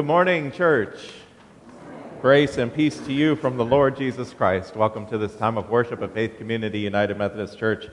Good morning, church. Grace and peace to you from the Lord Jesus Christ. Welcome to this time of worship at Faith Community United Methodist Church.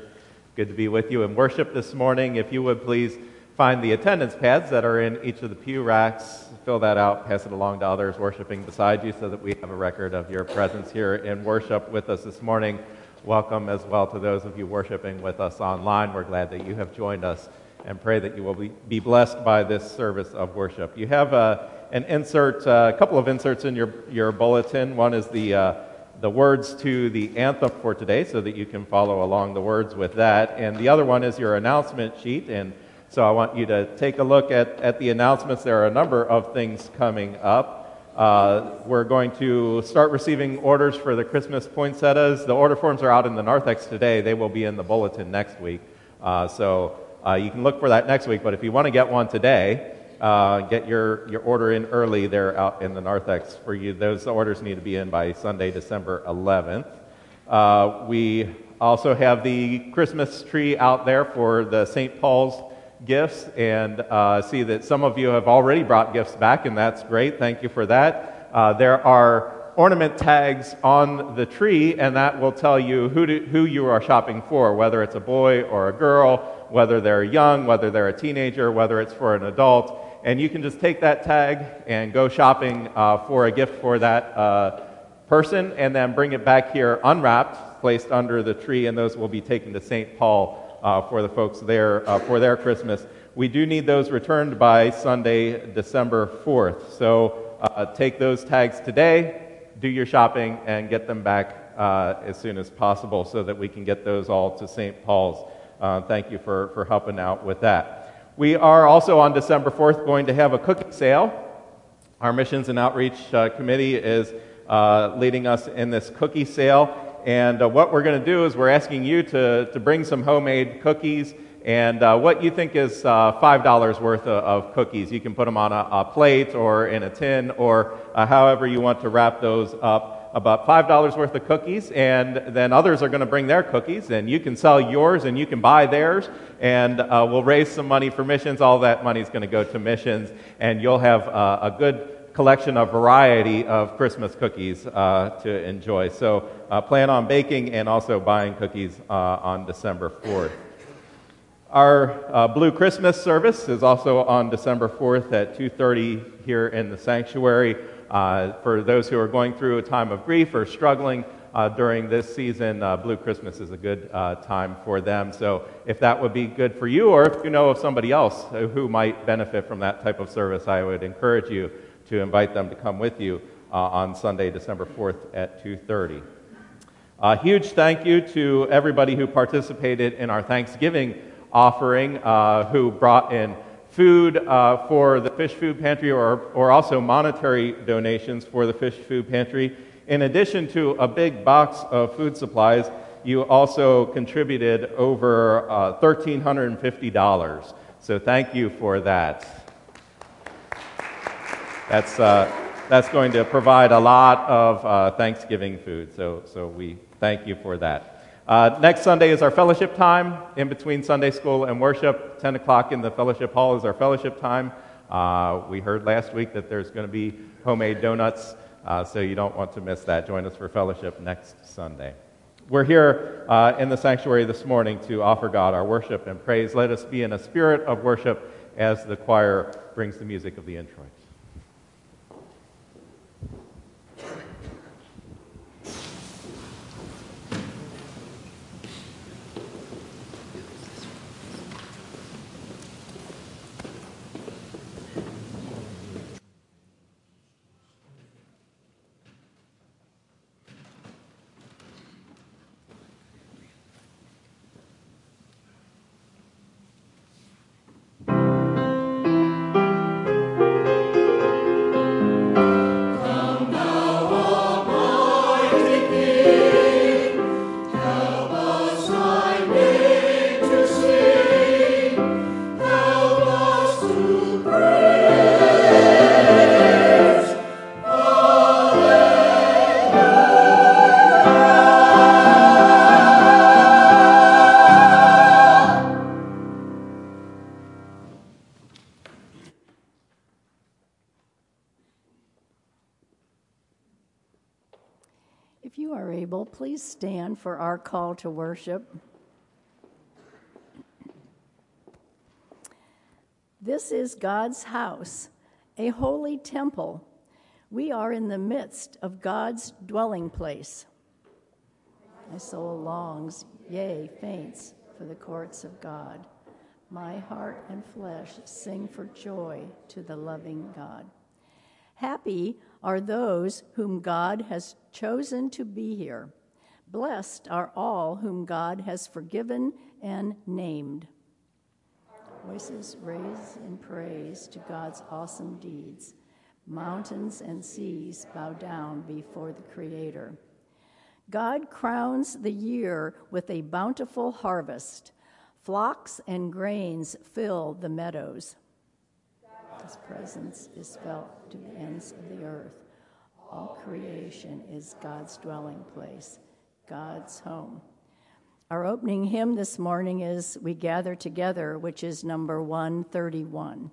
Good to be with you in worship this morning. If you would please find the attendance pads that are in each of the pew racks, fill that out, pass it along to others worshiping beside you so that we have a record of your presence here in worship with us this morning. Welcome as well to those of you worshiping with us online. We're glad that you have joined us and pray that you will be, blessed by this service of worship. You have a an insert, uh, a couple of inserts in your, your bulletin. One is the, uh, the words to the anthem for today so that you can follow along the words with that. And the other one is your announcement sheet. And so I want you to take a look at, at the announcements. There are a number of things coming up. Uh, we're going to start receiving orders for the Christmas poinsettias. The order forms are out in the narthex today. They will be in the bulletin next week. Uh, so uh, you can look for that next week. But if you want to get one today, uh, get your, your order in early there out in the narthex for you. Those orders need to be in by Sunday, December 11th. Uh, we also have the Christmas tree out there for the St. Paul's gifts, and uh, see that some of you have already brought gifts back, and that's great. Thank you for that. Uh, there are ornament tags on the tree, and that will tell you who, to, who you are shopping for, whether it's a boy or a girl, whether they're young, whether they're a teenager, whether it's for an adult and you can just take that tag and go shopping uh, for a gift for that uh, person and then bring it back here unwrapped, placed under the tree, and those will be taken to St. Paul uh, for the folks there uh, for their Christmas. We do need those returned by Sunday, December 4th. So uh, take those tags today, do your shopping, and get them back uh, as soon as possible so that we can get those all to St. Paul's. thank you for, for helping out with that. We are also on December 4th going to have a cookie sale. Our Missions and Outreach uh, Committee is uh, leading us in this cookie sale. And uh, what we're going to do is we're asking you to, to bring some homemade cookies and uh, what you think is uh, $5 worth of, of, cookies. You can put them on a, a plate or in a tin or uh, however you want to wrap those up about $5 worth of cookies, and then others are going to bring their cookies, and you can sell yours and you can buy theirs, and uh, we'll raise some money for missions. All that money is going to go to missions, and you'll have uh, a good collection of variety of Christmas cookies uh, to enjoy. So uh, plan on baking and also buying cookies uh, on December 4th. Our uh, Blue Christmas service is also on December 4th at 2:30 here in the sanctuary. Uh, for those who are going through a time of grief or struggling uh, during this season, uh, Blue Christmas is a good time for them. So, if that would be good for you, or if you know of somebody else who might benefit from that type of service, I would encourage you to invite them to come with you on Sunday, December 4th at 2:30. A huge thank you to everybody who participated in our Thanksgiving offering, uh, who brought in food uh, for the fish food pantry or, or also monetary donations for the fish food pantry. In addition to a big box of food supplies, you also contributed over uh, $1,350. So thank you for that. That's, uh, that's going to provide a lot of uh, Thanksgiving food. So, so we thank you for that. Uh, next Sunday is our fellowship time in between Sunday school and worship. 10 o'clock in the fellowship hall is our fellowship time. Uh, we heard last week that there's going to be homemade donuts, uh, so you don't want to miss that. Join us for fellowship next Sunday. We're here uh, in the sanctuary this morning to offer God our worship and praise. Let us be in a spirit of worship as the choir brings the music of the introit. Our call to worship. This is God's house, a holy temple. We are in the midst of God's dwelling place. My soul longs, yea, faints for the courts of God. My heart and flesh sing for joy to the loving God. Happy are those whom God has chosen to be here. Blessed are all whom God has forgiven and named. Voices raise in praise to God's awesome deeds. Mountains and seas bow down before the Creator. God crowns the year with a bountiful harvest. Flocks and grains fill the meadows. His presence is felt to the ends of the earth. All creation is God's dwelling place, God's home. Our opening hymn this morning is We Gather Together, which is number 131.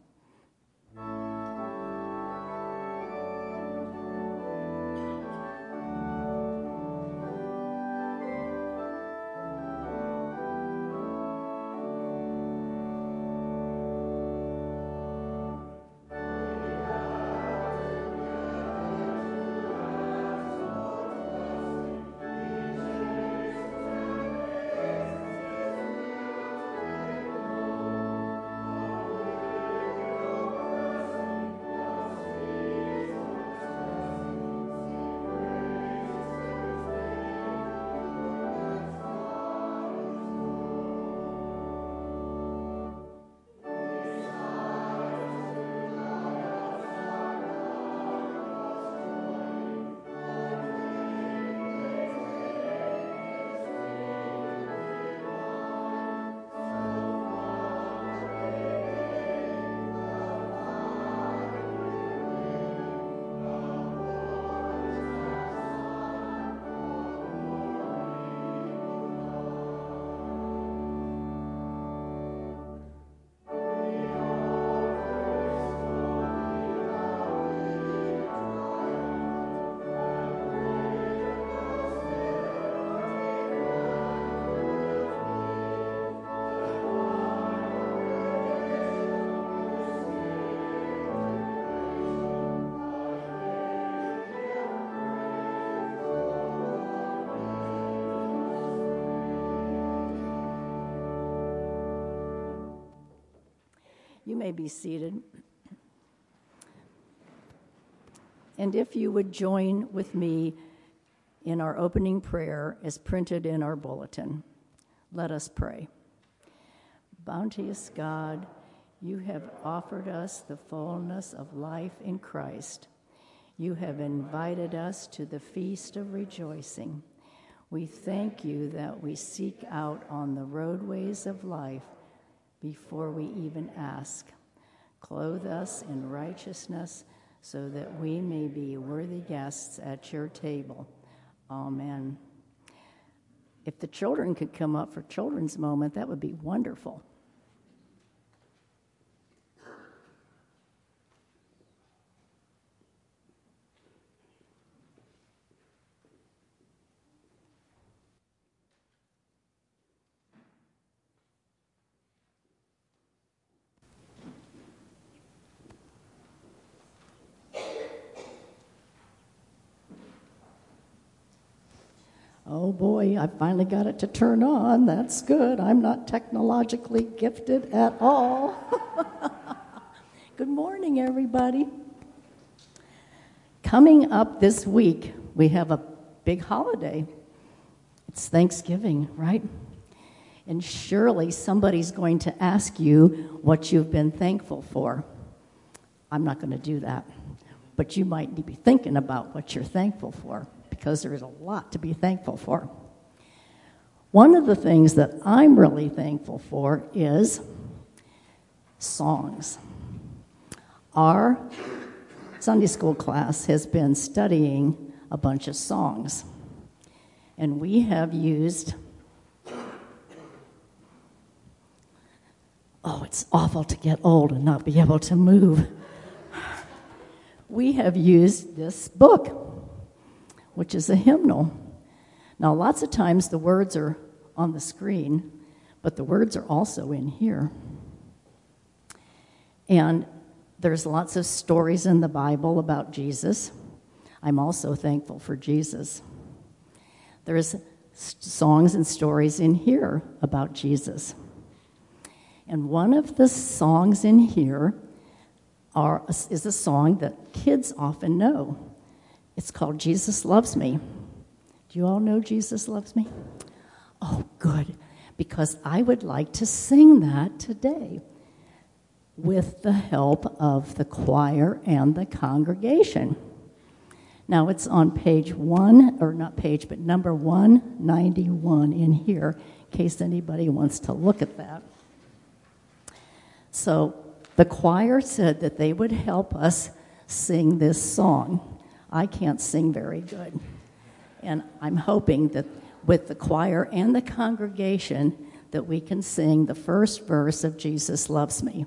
May be seated. And if you would join with me in our opening prayer as printed in our bulletin, let us pray. Bounteous God, you have offered us the fullness of life in Christ. You have invited us to the feast of rejoicing. We thank you that we seek out on the roadways of life before we even ask. Clothe us in righteousness so that we may be worthy guests at your table. Amen. If the children could come up for children's moment, that would be wonderful. Oh boy, I finally got it to turn on. That's good. I'm not technologically gifted at all. good morning, everybody. Coming up this week, we have a big holiday. It's Thanksgiving, right? And surely somebody's going to ask you what you've been thankful for. I'm not going to do that, but you might be thinking about what you're thankful for because there is a lot to be thankful for. One of the things that I'm really thankful for is songs. Our Sunday school class has been studying a bunch of songs, and we have used oh, it's awful to get old and not be able to move. We have used this book which is a hymnal. Now, lots of times the words are on the screen, but the words are also in here. And there's lots of stories in the Bible about Jesus. I'm also thankful for Jesus. There's songs and stories in here about Jesus. And one of the songs in here are, is a song that kids often know. It's called Jesus Loves Me. Do you all know Jesus Loves Me? Oh, good, because I would like to sing that today with the help of the choir and the congregation. Now it's on page one, or not page, but number 191 in here, in case anybody wants to look at that. So the choir said that they would help us sing this song. I can't sing very good. And I'm hoping that with the choir and the congregation that we can sing the first verse of Jesus Loves Me.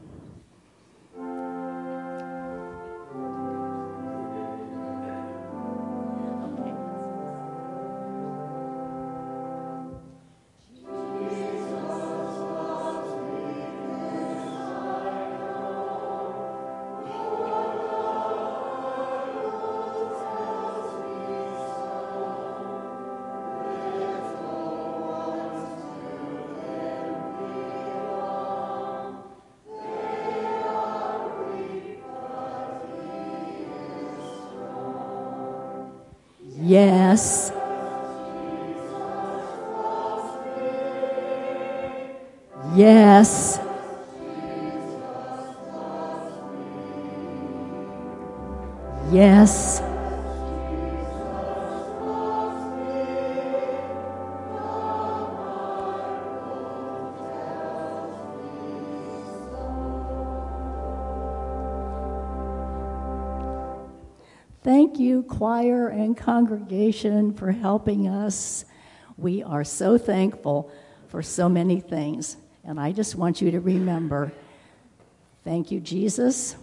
Choir and congregation, for helping us. We are so thankful for so many things. And I just want you to remember thank you, Jesus,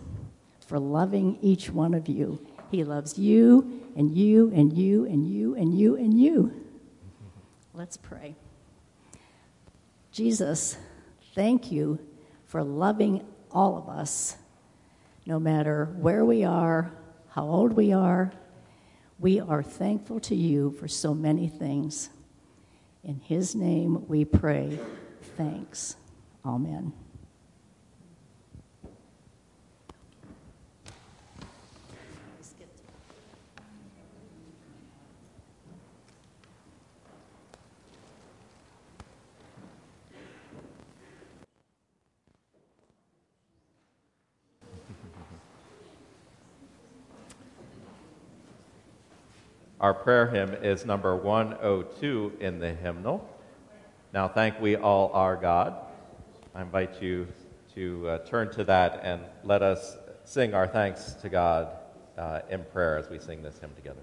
for loving each one of you. He loves you and you and you and you and you and you. Let's pray. Jesus, thank you for loving all of us, no matter where we are how old we are. We are thankful to you for so many things. In his name we pray. Thanks. Amen. Our prayer hymn is number 102 in the hymnal. Now, thank we all our God. I invite you to uh, turn to that and let us sing our thanks to God uh, in prayer as we sing this hymn together.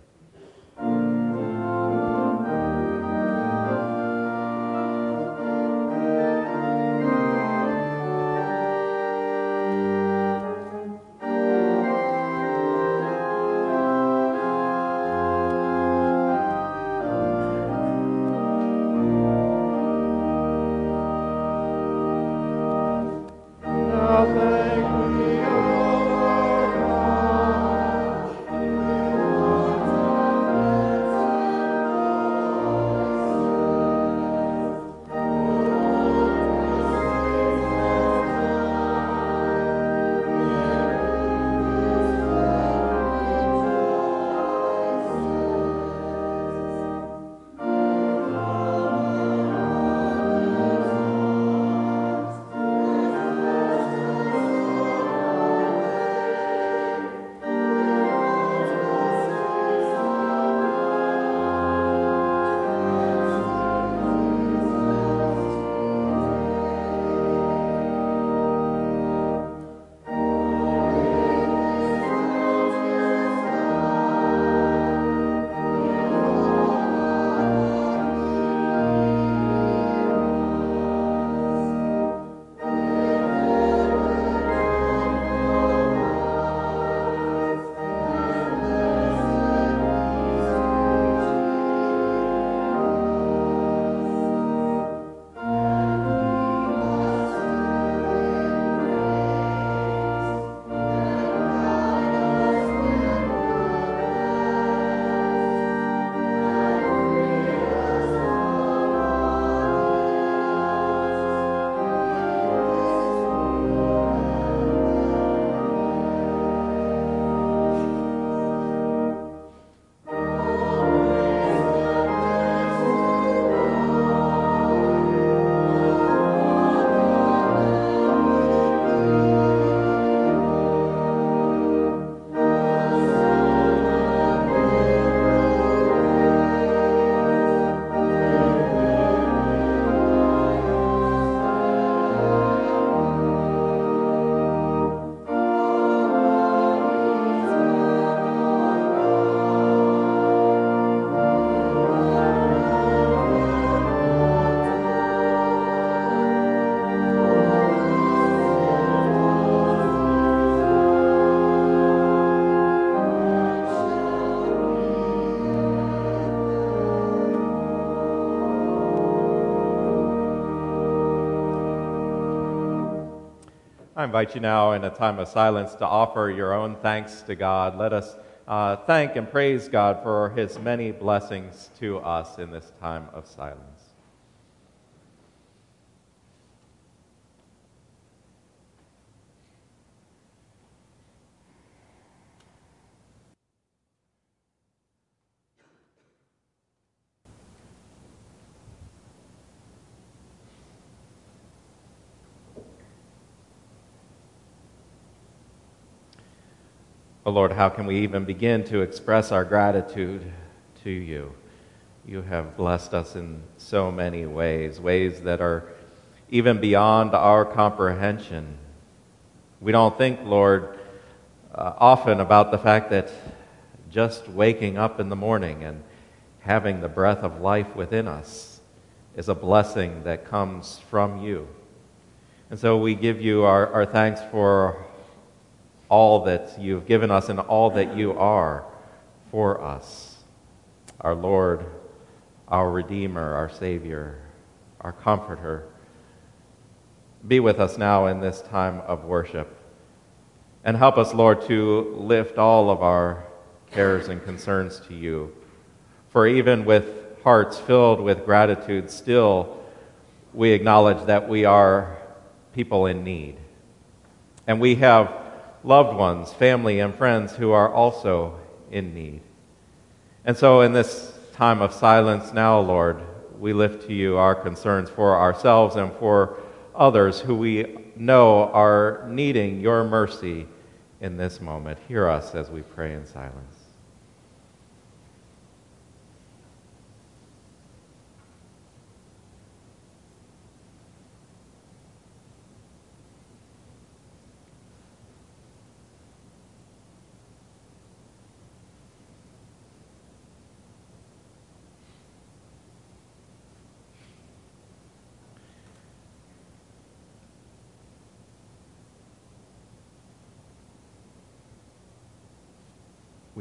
I invite you now in a time of silence to offer your own thanks to God. Let us uh, thank and praise God for his many blessings to us in this time of silence. Oh Lord, how can we even begin to express our gratitude to you? You have blessed us in so many ways, ways that are even beyond our comprehension. We don't think, Lord, uh, often about the fact that just waking up in the morning and having the breath of life within us is a blessing that comes from you. And so we give you our, our thanks for all that you've given us and all that you are for us. Our Lord, our Redeemer, our Savior, our Comforter. Be with us now in this time of worship. And help us, Lord, to lift all of our cares and concerns to you. For even with hearts filled with gratitude, still we acknowledge that we are people in need. And we have loved ones, family, and friends who are also in need. And so, in this time of silence now, Lord, we lift to you our concerns for ourselves and for others who we know are needing your mercy in this moment. Hear us as we pray in silence.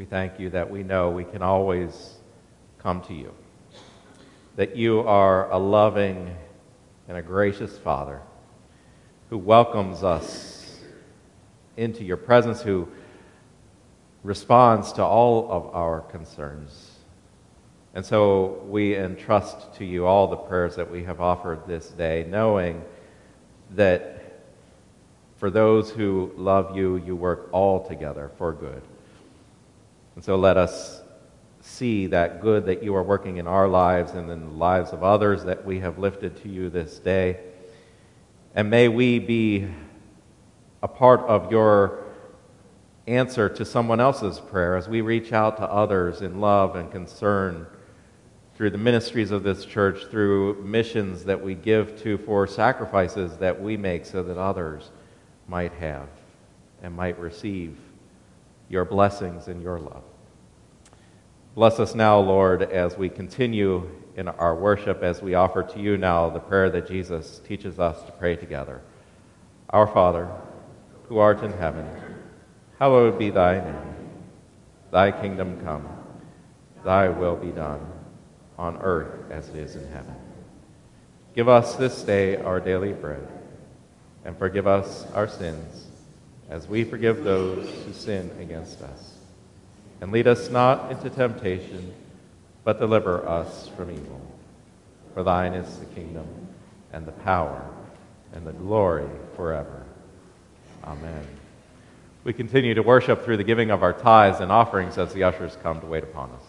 We thank you that we know we can always come to you, that you are a loving and a gracious Father who welcomes us into your presence, who responds to all of our concerns. And so we entrust to you all the prayers that we have offered this day, knowing that for those who love you, you work all together for good. And so let us see that good that you are working in our lives and in the lives of others that we have lifted to you this day. And may we be a part of your answer to someone else's prayer as we reach out to others in love and concern through the ministries of this church, through missions that we give to, for sacrifices that we make so that others might have and might receive your blessings and your love. Bless us now, Lord, as we continue in our worship, as we offer to you now the prayer that Jesus teaches us to pray together. Our Father, who art in heaven, hallowed be thy name. Thy kingdom come, thy will be done, on earth as it is in heaven. Give us this day our daily bread, and forgive us our sins as we forgive those who sin against us. And lead us not into temptation, but deliver us from evil. For thine is the kingdom, and the power, and the glory forever. Amen. We continue to worship through the giving of our tithes and offerings as the ushers come to wait upon us.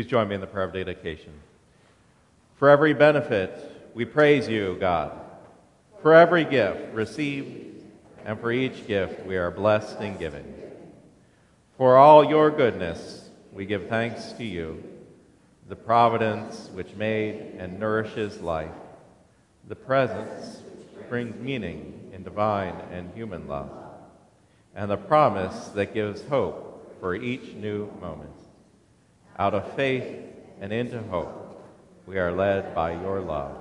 Please join me in the prayer of dedication. For every benefit, we praise you, God. For every gift received, and for each gift we are blessed in giving. For all your goodness, we give thanks to you, the providence which made and nourishes life, the presence which brings meaning in divine and human love, and the promise that gives hope for each new moment. Out of faith and into hope, we are led by your love.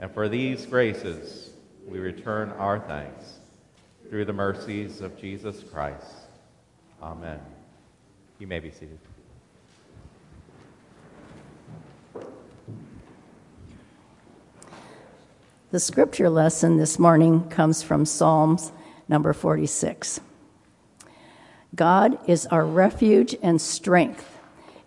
And for these graces, we return our thanks through the mercies of Jesus Christ. Amen. You may be seated. The scripture lesson this morning comes from Psalms number 46. God is our refuge and strength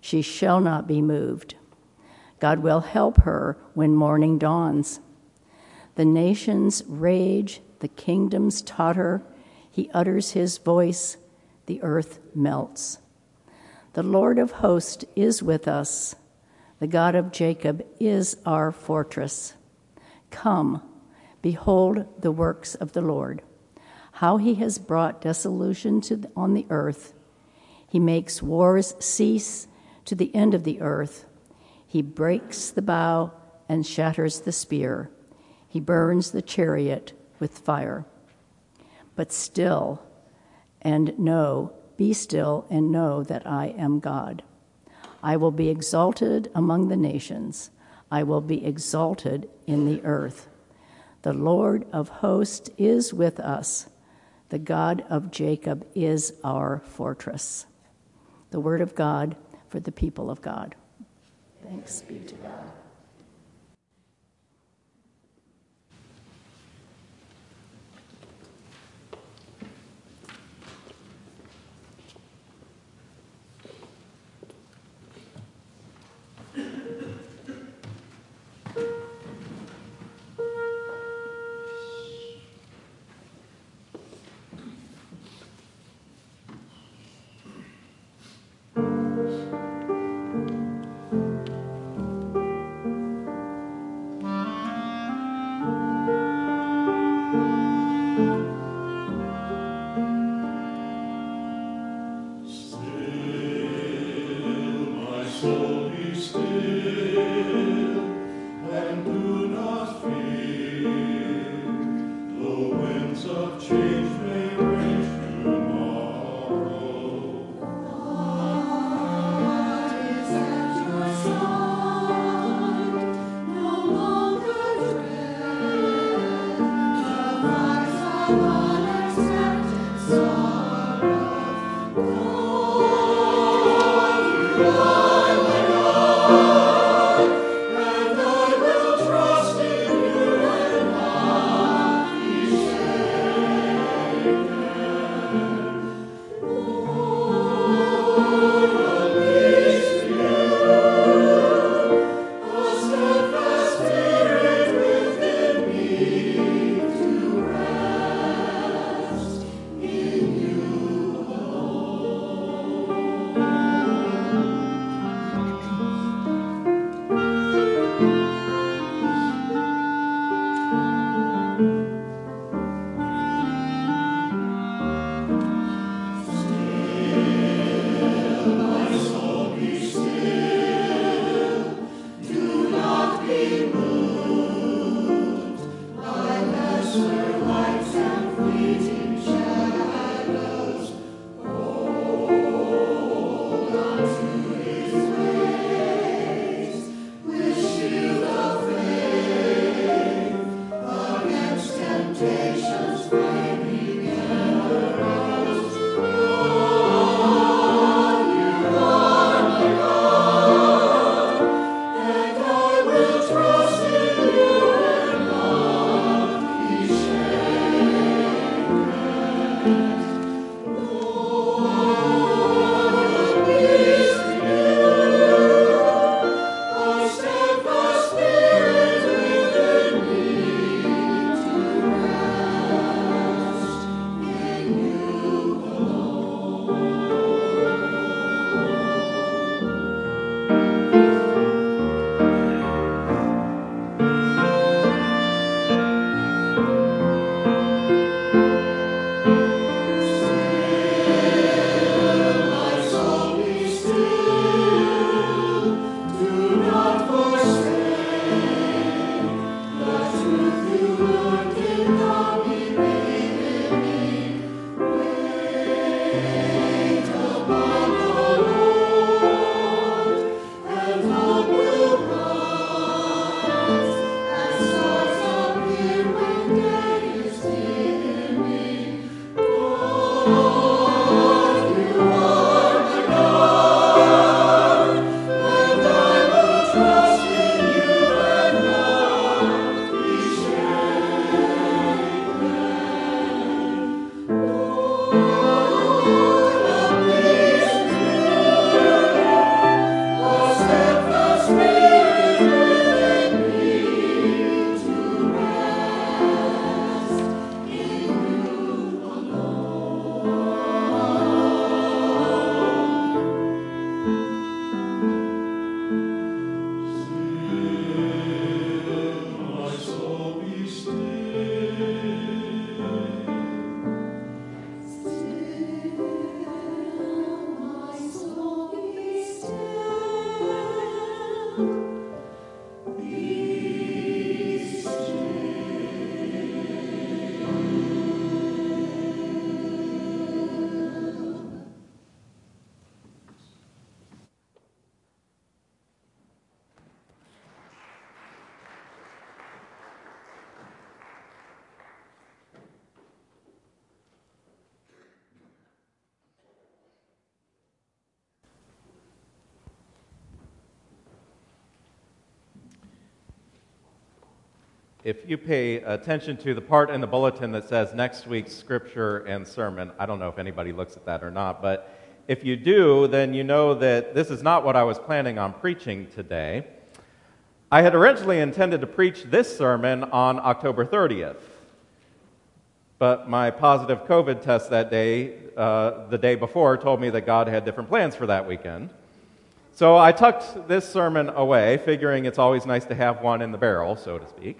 she shall not be moved. God will help her when morning dawns. The nations rage, the kingdoms totter. He utters his voice, the earth melts. The Lord of hosts is with us. The God of Jacob is our fortress. Come, behold the works of the Lord, how he has brought dissolution to, on the earth. He makes wars cease to the end of the earth. He breaks the bow and shatters the spear. He burns the chariot with fire. But still, and know, be still and know that I am God. I will be exalted among the nations. I will be exalted in the earth. The Lord of hosts is with us. The God of Jacob is our fortress. The word of God for the people of God. Thanks be to God. If you pay attention to the part in the bulletin that says next week's scripture and sermon, I don't know if anybody looks at that or not, but if you do, then you know that this is not what I was planning on preaching today. I had originally intended to preach this sermon on October 30th, but my positive COVID test that day, uh, the day before, told me that God had different plans for that weekend. So I tucked this sermon away, figuring it's always nice to have one in the barrel, so to speak.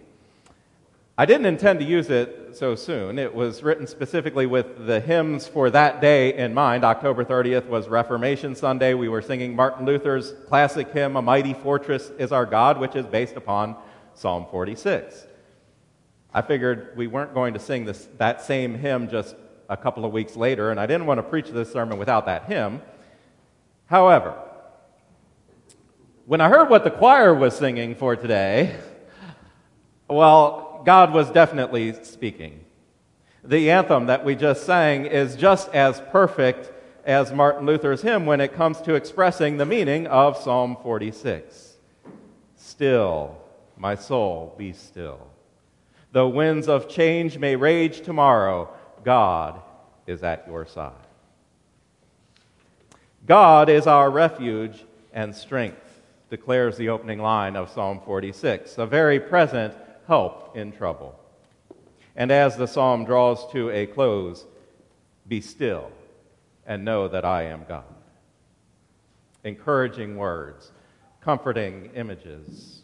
I didn't intend to use it so soon. It was written specifically with the hymns for that day in mind. October 30th was Reformation Sunday. We were singing Martin Luther's classic hymn, A Mighty Fortress is Our God, which is based upon Psalm 46. I figured we weren't going to sing this, that same hymn just a couple of weeks later, and I didn't want to preach this sermon without that hymn. However, when I heard what the choir was singing for today, well, God was definitely speaking. The anthem that we just sang is just as perfect as Martin Luther's hymn when it comes to expressing the meaning of Psalm 46. Still, my soul, be still. Though winds of change may rage tomorrow, God is at your side. God is our refuge and strength, declares the opening line of Psalm 46, a very present help in trouble. And as the psalm draws to a close, be still and know that I am God. Encouraging words, comforting images.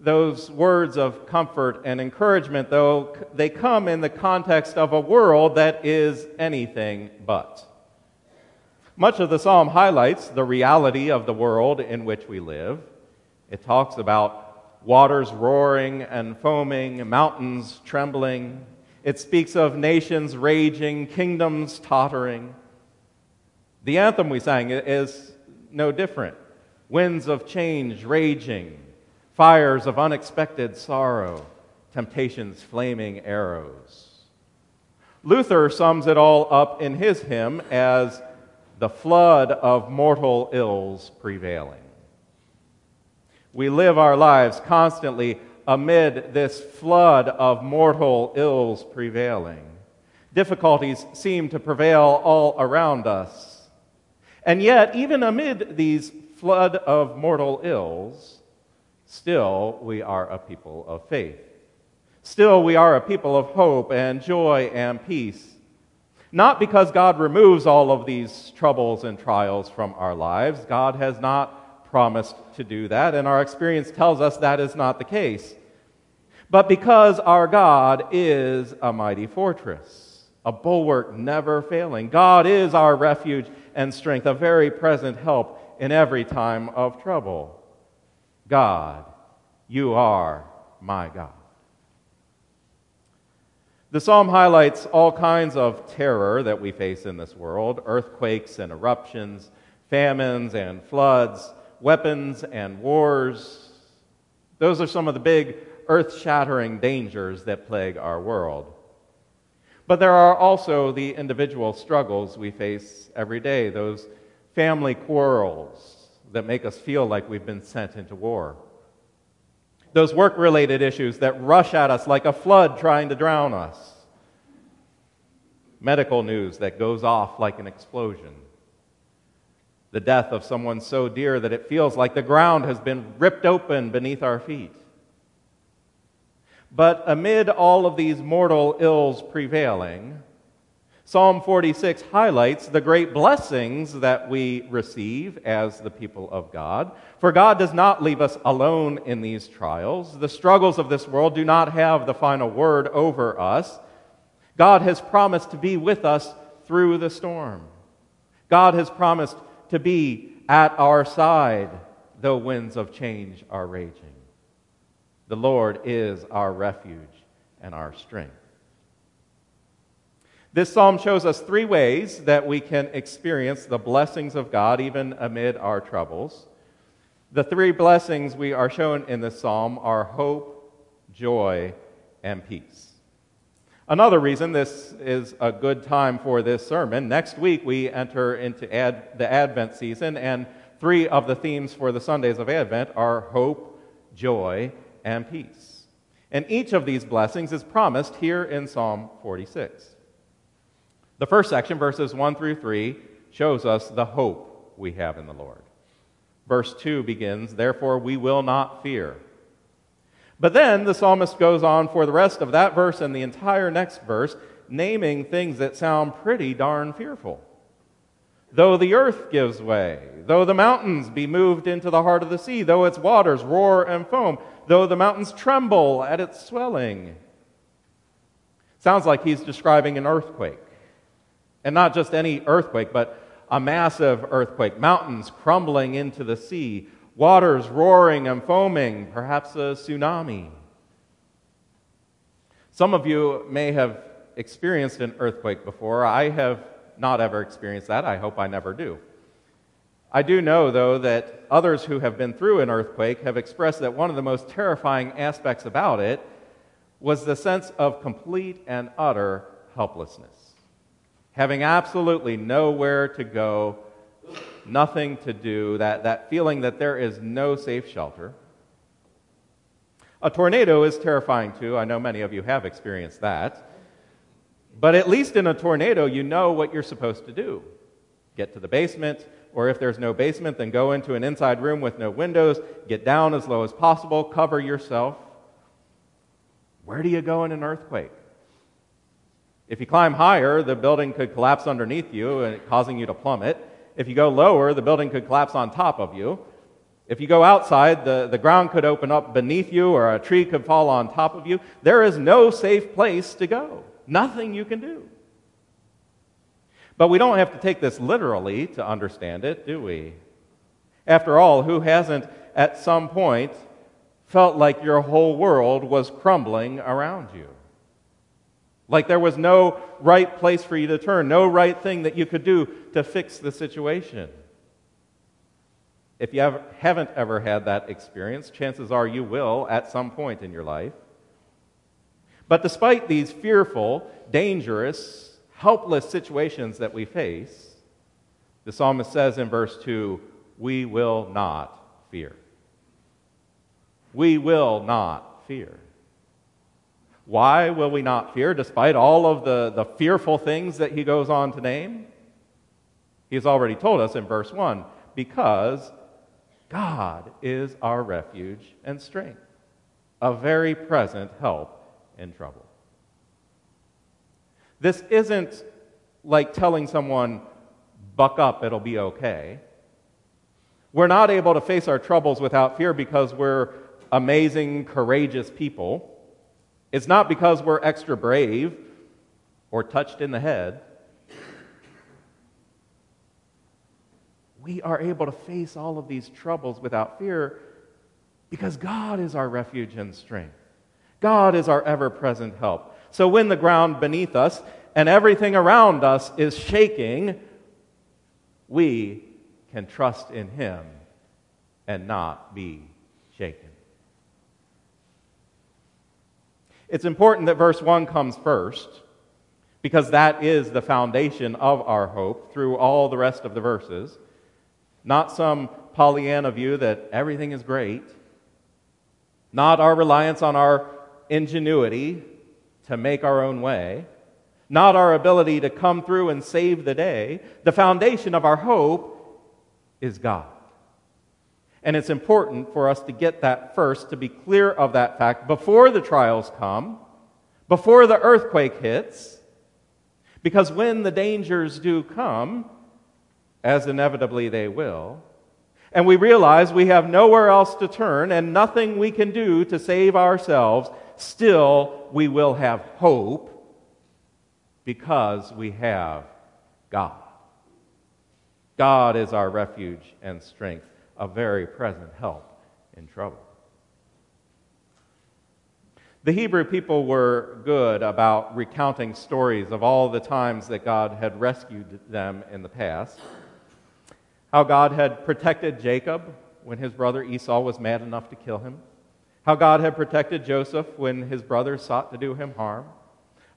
Those words of comfort and encouragement, though, they come in the context of a world that is anything but. Much of the psalm highlights the reality of the world in which we live. It talks about waters roaring and foaming, mountains trembling. It speaks of nations raging, kingdoms tottering. The anthem we sang is no different winds of change raging, fires of unexpected sorrow, temptations flaming arrows. Luther sums it all up in his hymn as the flood of mortal ills prevailing. We live our lives constantly amid this flood of mortal ills prevailing. Difficulties seem to prevail all around us. And yet, even amid these flood of mortal ills, still we are a people of faith. Still we are a people of hope and joy and peace. Not because God removes all of these troubles and trials from our lives. God has not promised to do that, and our experience tells us that is not the case. But because our God is a mighty fortress, a bulwark never failing, God is our refuge and strength, a very present help in every time of trouble. God, you are my God. The psalm highlights all kinds of terror that we face in this world earthquakes and eruptions, famines and floods weapons and wars. Those are some of the big earth shattering dangers that plague our world. But there are also the individual struggles we face every day, those family quarrels that make us feel like we've been sent into war. Those work related issues that rush at us like a flood trying to drown us. Medical news that goes off like an explosion the death of someone so dear that it feels like the ground has been ripped open beneath our feet. But amid all of these mortal ills prevailing, Psalm 46 highlights the great blessings that we receive as the people of God. For God does not leave us alone in these trials. The struggles of this world do not have the final word over us. God has promised to be with us through the storm. God has promised to be at our side, though winds of change are raging. The Lord is our refuge and our strength. This psalm shows us three ways that we can experience the blessings of God even amid our troubles. The three blessings we are shown in this psalm are hope, joy, and peace. Another reason this is a good time for this sermon, next week we enter into ad, the Advent season, and three of the themes for the Sundays of Advent are hope, joy, and peace. And each of these blessings is promised here in Psalm 46. The first section, verses 1 through 3, shows us the hope we have in the Lord. Verse 2 begins, Therefore we will not fear. But then the psalmist goes on for the rest of that verse and the entire next verse, naming things that sound pretty darn fearful. Though the earth gives way, though the mountains be moved into the heart of the sea, though its waters roar and foam, though the mountains tremble at its swelling. Sounds like he's describing an earthquake. And not just any earthquake, but a massive earthquake, mountains crumbling into the sea, waters roaring and foaming, perhaps a tsunami. Some of you may have experienced an earthquake before. I have not ever experienced that. I hope I never do. I do know, though, that others who have been through an earthquake have expressed that one of the most terrifying aspects about it was the sense of complete and utter helplessness. Having absolutely nowhere to go, nothing to do, that, that feeling that there is no safe shelter. A tornado is terrifying too. I know many of you have experienced that. But at least in a tornado, you know what you're supposed to do get to the basement, or if there's no basement, then go into an inside room with no windows, get down as low as possible, cover yourself. Where do you go in an earthquake? If you climb higher, the building could collapse underneath you, and causing you to plummet. If you go lower, the building could collapse on top of you. If you go outside, the, the ground could open up beneath you, or a tree could fall on top of you. There is no safe place to go. Nothing you can do. But we don't have to take this literally to understand it, do we? After all, who hasn't at some point felt like your whole world was crumbling around you? Like there was no right place for you to turn, no right thing that you could do to fix the situation. If you haven't ever had that experience, chances are you will at some point in your life. But despite these fearful, dangerous, helpless situations that we face, the psalmist says in verse 2 we will not fear. We will not fear. Why will we not fear despite all of the, the fearful things that he goes on to name? He's already told us in verse 1 because God is our refuge and strength, a very present help in trouble. This isn't like telling someone, buck up, it'll be okay. We're not able to face our troubles without fear because we're amazing, courageous people. It's not because we're extra brave or touched in the head. We are able to face all of these troubles without fear because God is our refuge and strength. God is our ever present help. So when the ground beneath us and everything around us is shaking, we can trust in Him and not be It's important that verse 1 comes first because that is the foundation of our hope through all the rest of the verses. Not some Pollyanna view that everything is great, not our reliance on our ingenuity to make our own way, not our ability to come through and save the day. The foundation of our hope is God. And it's important for us to get that first, to be clear of that fact before the trials come, before the earthquake hits, because when the dangers do come, as inevitably they will, and we realize we have nowhere else to turn and nothing we can do to save ourselves, still we will have hope because we have God. God is our refuge and strength a very present help in trouble. The Hebrew people were good about recounting stories of all the times that God had rescued them in the past. How God had protected Jacob when his brother Esau was mad enough to kill him. How God had protected Joseph when his brothers sought to do him harm.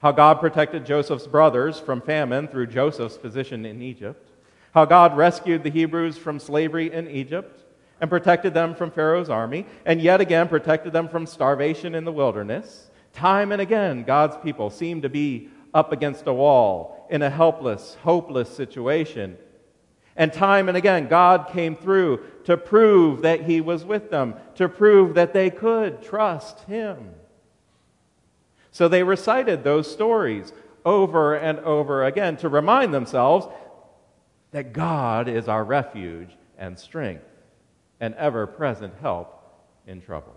How God protected Joseph's brothers from famine through Joseph's position in Egypt how God rescued the Hebrews from slavery in Egypt, and protected them from Pharaoh's army, and yet again protected them from starvation in the wilderness. Time and again, God's people seem to be up against a wall in a helpless, hopeless situation. And time and again, God came through to prove that He was with them, to prove that they could trust Him. So they recited those stories over and over again to remind themselves that God is our refuge and strength and ever present help in trouble.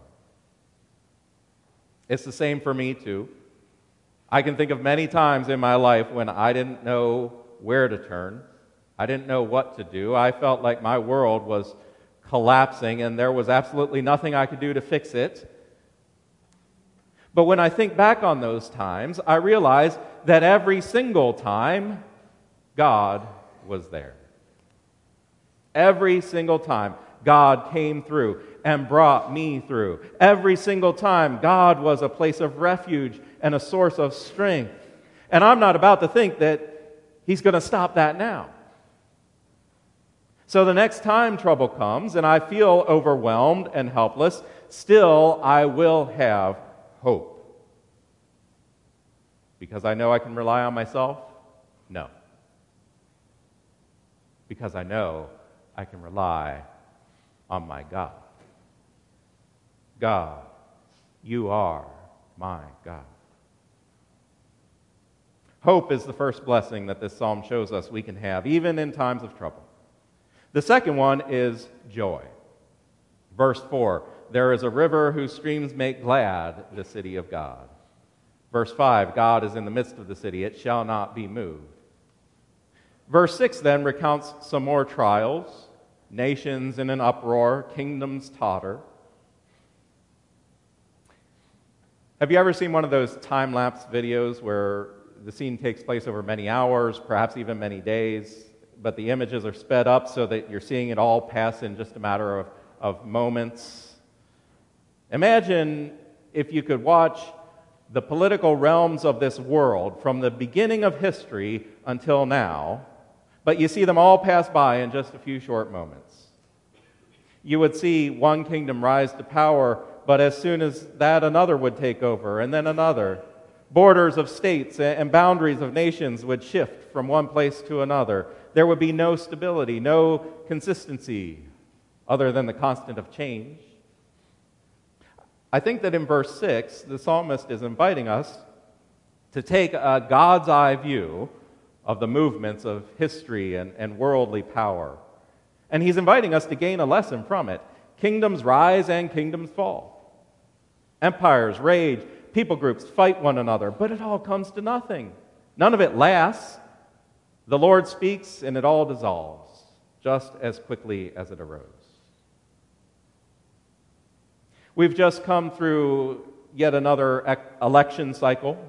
It's the same for me, too. I can think of many times in my life when I didn't know where to turn, I didn't know what to do. I felt like my world was collapsing and there was absolutely nothing I could do to fix it. But when I think back on those times, I realize that every single time, God was there. Every single time. God came through and brought me through. Every single time, God was a place of refuge and a source of strength. And I'm not about to think that He's going to stop that now. So the next time trouble comes and I feel overwhelmed and helpless, still I will have hope. Because I know I can rely on myself? No. Because I know I can rely on my God. God, you are my God. Hope is the first blessing that this psalm shows us we can have, even in times of trouble. The second one is joy. Verse 4 There is a river whose streams make glad the city of God. Verse 5 God is in the midst of the city, it shall not be moved. Verse 6 then recounts some more trials nations in an uproar, kingdoms totter. Have you ever seen one of those time lapse videos where the scene takes place over many hours, perhaps even many days, but the images are sped up so that you're seeing it all pass in just a matter of, of moments? Imagine if you could watch the political realms of this world from the beginning of history until now but you see them all pass by in just a few short moments. You would see one kingdom rise to power, but as soon as that, another would take over, and then another. Borders of states and boundaries of nations would shift from one place to another. There would be no stability, no consistency, other than the constant of change. I think that in verse 6, the psalmist is inviting us to take a God's eye view of the movements of history and, and worldly power. And he's inviting us to gain a lesson from it. Kingdoms rise and kingdoms fall. Empires rage, people groups fight one another, but it all comes to nothing. None of it lasts. The Lord speaks and it all dissolves just as quickly as it arose. We've just come through yet another election cycle.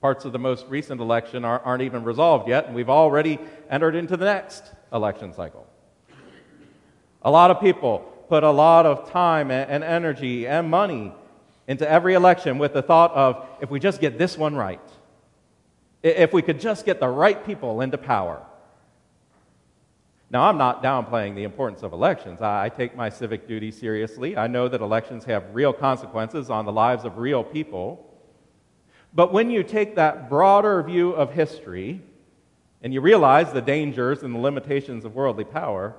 Parts of the most recent election aren't even resolved yet, and we've already entered into the next election cycle. A lot of people put a lot of time and energy and money into every election with the thought of if we just get this one right, if we could just get the right people into power. Now, I'm not downplaying the importance of elections. I take my civic duty seriously. I know that elections have real consequences on the lives of real people. But when you take that broader view of history and you realize the dangers and the limitations of worldly power,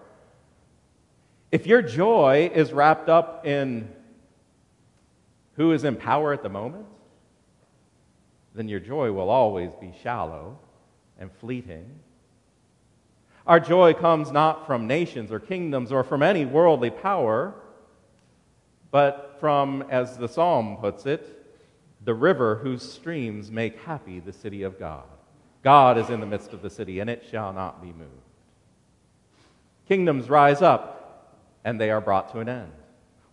if your joy is wrapped up in who is in power at the moment, then your joy will always be shallow and fleeting. Our joy comes not from nations or kingdoms or from any worldly power, but from, as the psalm puts it, the river whose streams make happy the city of God. God is in the midst of the city, and it shall not be moved. Kingdoms rise up, and they are brought to an end.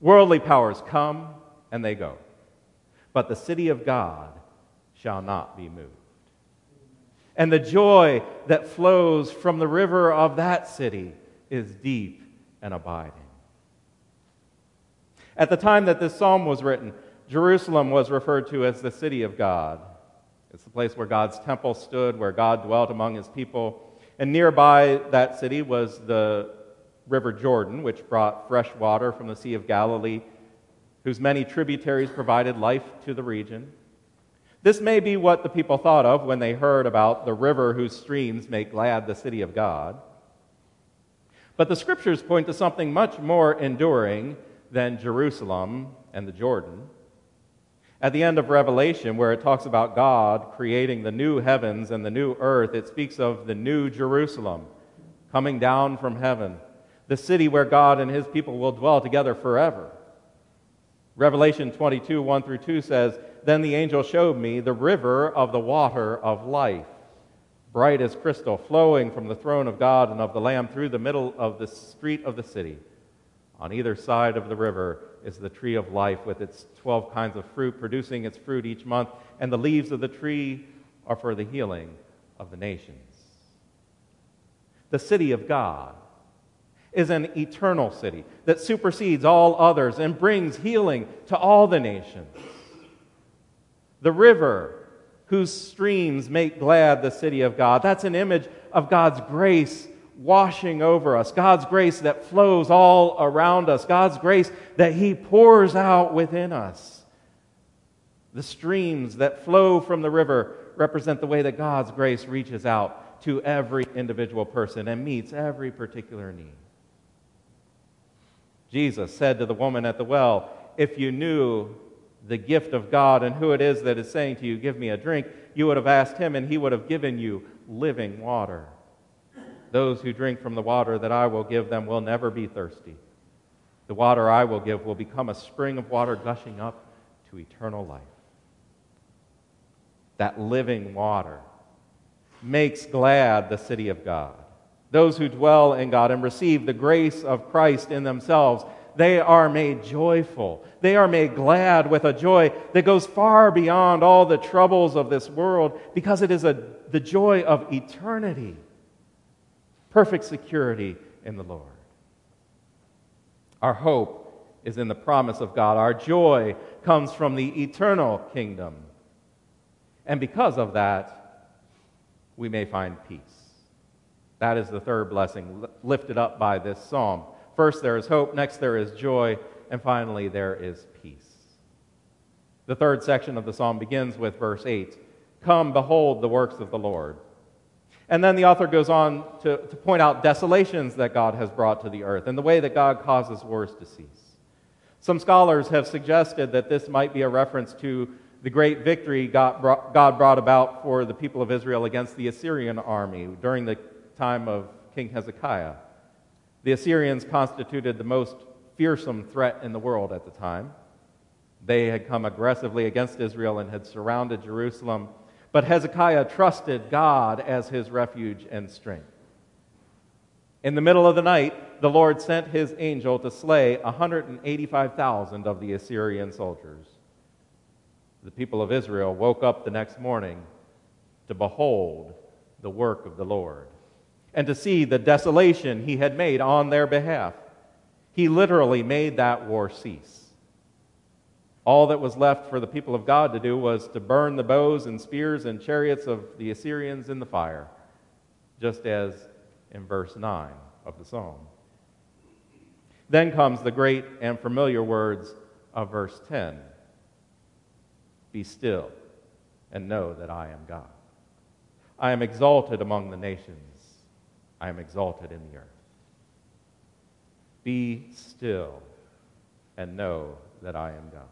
Worldly powers come, and they go. But the city of God shall not be moved. And the joy that flows from the river of that city is deep and abiding. At the time that this psalm was written, Jerusalem was referred to as the city of God. It's the place where God's temple stood, where God dwelt among his people. And nearby that city was the River Jordan, which brought fresh water from the Sea of Galilee, whose many tributaries provided life to the region. This may be what the people thought of when they heard about the river whose streams make glad the city of God. But the scriptures point to something much more enduring than Jerusalem and the Jordan. At the end of Revelation, where it talks about God creating the new heavens and the new earth, it speaks of the new Jerusalem coming down from heaven, the city where God and his people will dwell together forever. Revelation 22, 1 through 2 says, Then the angel showed me the river of the water of life, bright as crystal, flowing from the throne of God and of the Lamb through the middle of the street of the city. On either side of the river is the tree of life with its 12 kinds of fruit, producing its fruit each month, and the leaves of the tree are for the healing of the nations. The city of God is an eternal city that supersedes all others and brings healing to all the nations. The river whose streams make glad the city of God, that's an image of God's grace washing over us, God's grace that flows all around us, God's grace that He pours out within us. The streams that flow from the river represent the way that God's grace reaches out to every individual person and meets every particular need. Jesus said to the woman at the well, If you knew the gift of God and who it is that is saying to you, Give me a drink, you would have asked him, and he would have given you living water. Those who drink from the water that I will give them will never be thirsty. The water I will give will become a spring of water gushing up to eternal life. That living water makes glad the city of God. Those who dwell in God and receive the grace of Christ in themselves, they are made joyful. They are made glad with a joy that goes far beyond all the troubles of this world because it is a, the joy of eternity perfect security in the Lord. Our hope is in the promise of God. Our joy comes from the eternal kingdom. And because of that, we may find peace. That is the third blessing lifted up by this psalm. First, there is hope. Next, there is joy. And finally, there is peace. The third section of the psalm begins with verse 8 Come, behold the works of the Lord. And then the author goes on to, to point out desolations that God has brought to the earth and the way that God causes wars to cease. Some scholars have suggested that this might be a reference to the great victory God brought, God brought about for the people of Israel against the Assyrian army during the time of King Hezekiah. The Assyrians constituted the most fearsome threat in the world at the time. They had come aggressively against Israel and had surrounded Jerusalem but Hezekiah trusted God as his refuge and strength. In the middle of the night, the Lord sent his angel to slay 185,000 of the Assyrian soldiers. The people of Israel woke up the next morning to behold the work of the Lord and to see the desolation he had made on their behalf. He literally made that war cease. All that was left for the people of God to do was to burn the bows and spears and chariots of the Assyrians in the fire, just as in verse 9 of the psalm. Then comes the great and familiar words of verse 10 Be still and know that I am God. I am exalted among the nations, I am exalted in the earth. Be still and know that I am God.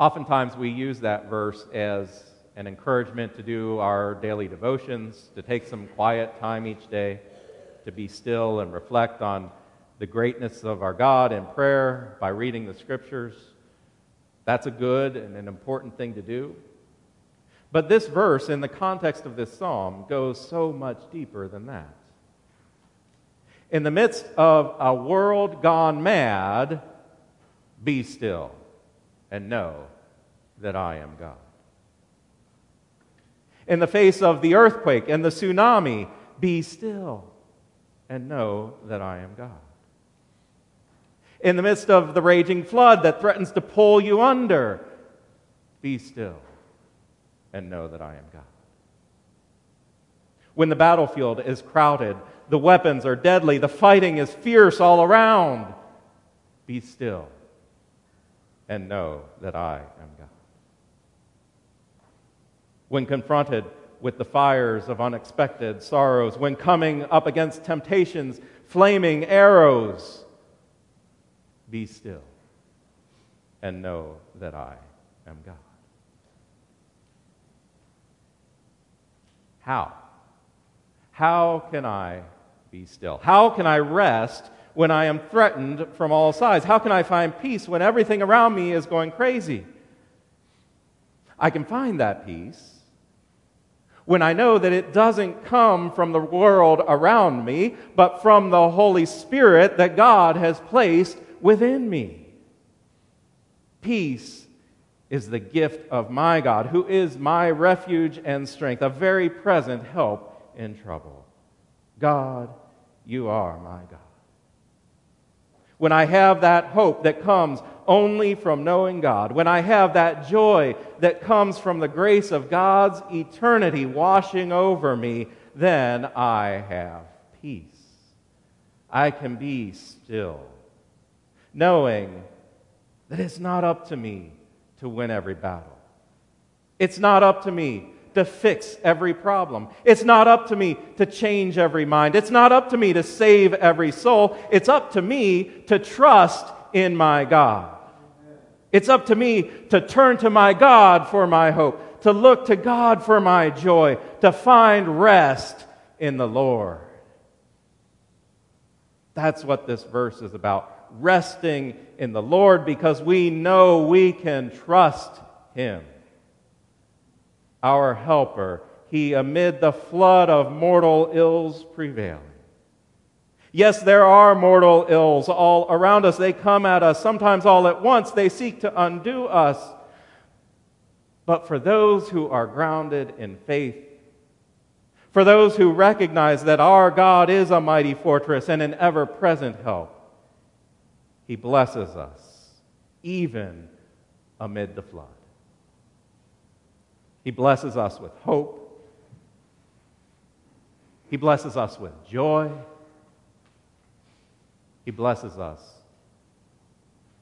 Oftentimes, we use that verse as an encouragement to do our daily devotions, to take some quiet time each day, to be still and reflect on the greatness of our God in prayer by reading the scriptures. That's a good and an important thing to do. But this verse, in the context of this psalm, goes so much deeper than that. In the midst of a world gone mad, be still and know that I am God. In the face of the earthquake and the tsunami, be still and know that I am God. In the midst of the raging flood that threatens to pull you under, be still and know that I am God. When the battlefield is crowded, The weapons are deadly. The fighting is fierce all around. Be still and know that I am God. When confronted with the fires of unexpected sorrows, when coming up against temptations, flaming arrows, be still and know that I am God. How? How can I be still? How can I rest when I am threatened from all sides? How can I find peace when everything around me is going crazy? I can find that peace when I know that it doesn't come from the world around me, but from the Holy Spirit that God has placed within me. Peace is the gift of my God, who is my refuge and strength, a very present help in trouble. God, you are my God. When I have that hope that comes only from knowing God, when I have that joy that comes from the grace of God's eternity washing over me, then I have peace. I can be still, knowing that it's not up to me to win every battle. It's not up to me to fix every problem. It's not up to me to change every mind. It's not up to me to save every soul. It's up to me to trust in my God. It's up to me to turn to my God for my hope, to look to God for my joy, to find rest in the Lord. That's what this verse is about. Resting in the Lord because we know we can trust Him. Our helper, He amid the flood of mortal ills prevailing. Yes, there are mortal ills all around us. They come at us, sometimes all at once. They seek to undo us. But for those who are grounded in faith, for those who recognize that our God is a mighty fortress and an ever present help, He blesses us, even amid the flood. He blesses us with hope. He blesses us with joy. He blesses us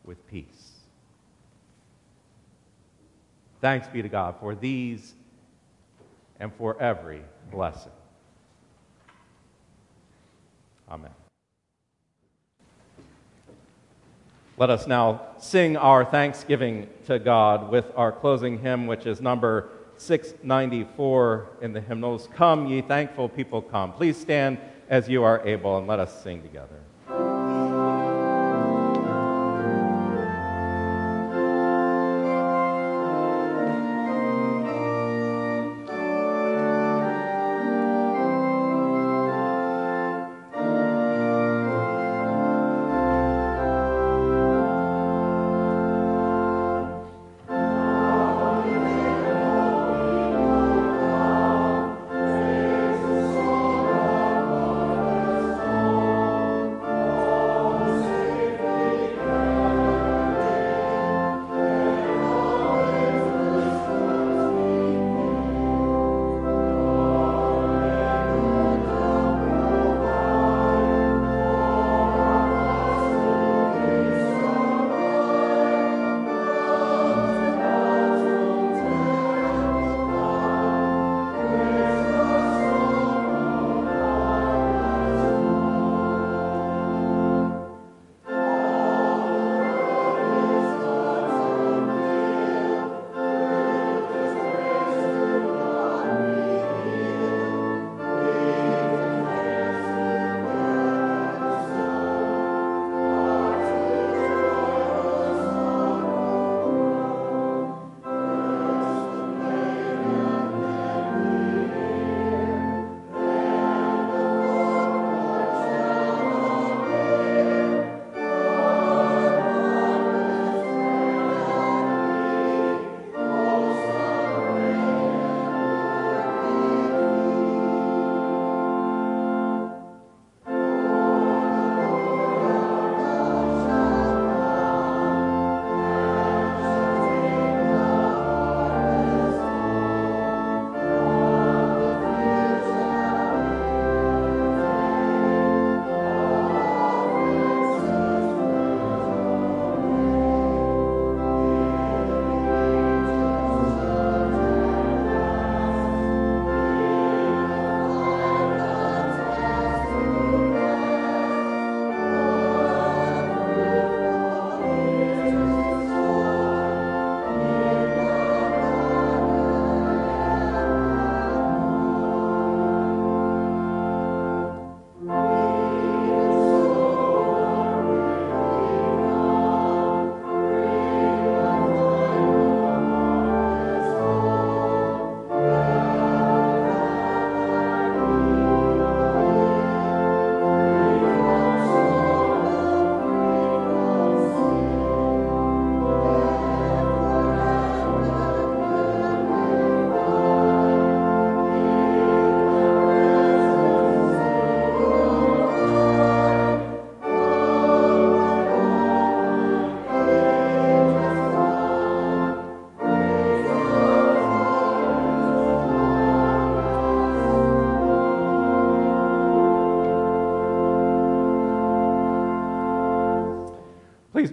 with peace. Thanks be to God for these and for every blessing. Amen. Let us now sing our thanksgiving to God with our closing hymn, which is number 694 in the hymnals. Come, ye thankful people, come. Please stand as you are able and let us sing together.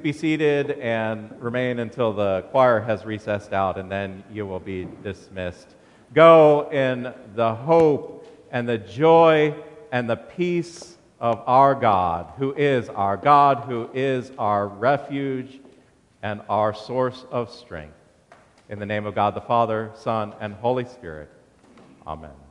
Be seated and remain until the choir has recessed out, and then you will be dismissed. Go in the hope and the joy and the peace of our God, who is our God, who is our refuge and our source of strength. In the name of God the Father, Son, and Holy Spirit. Amen.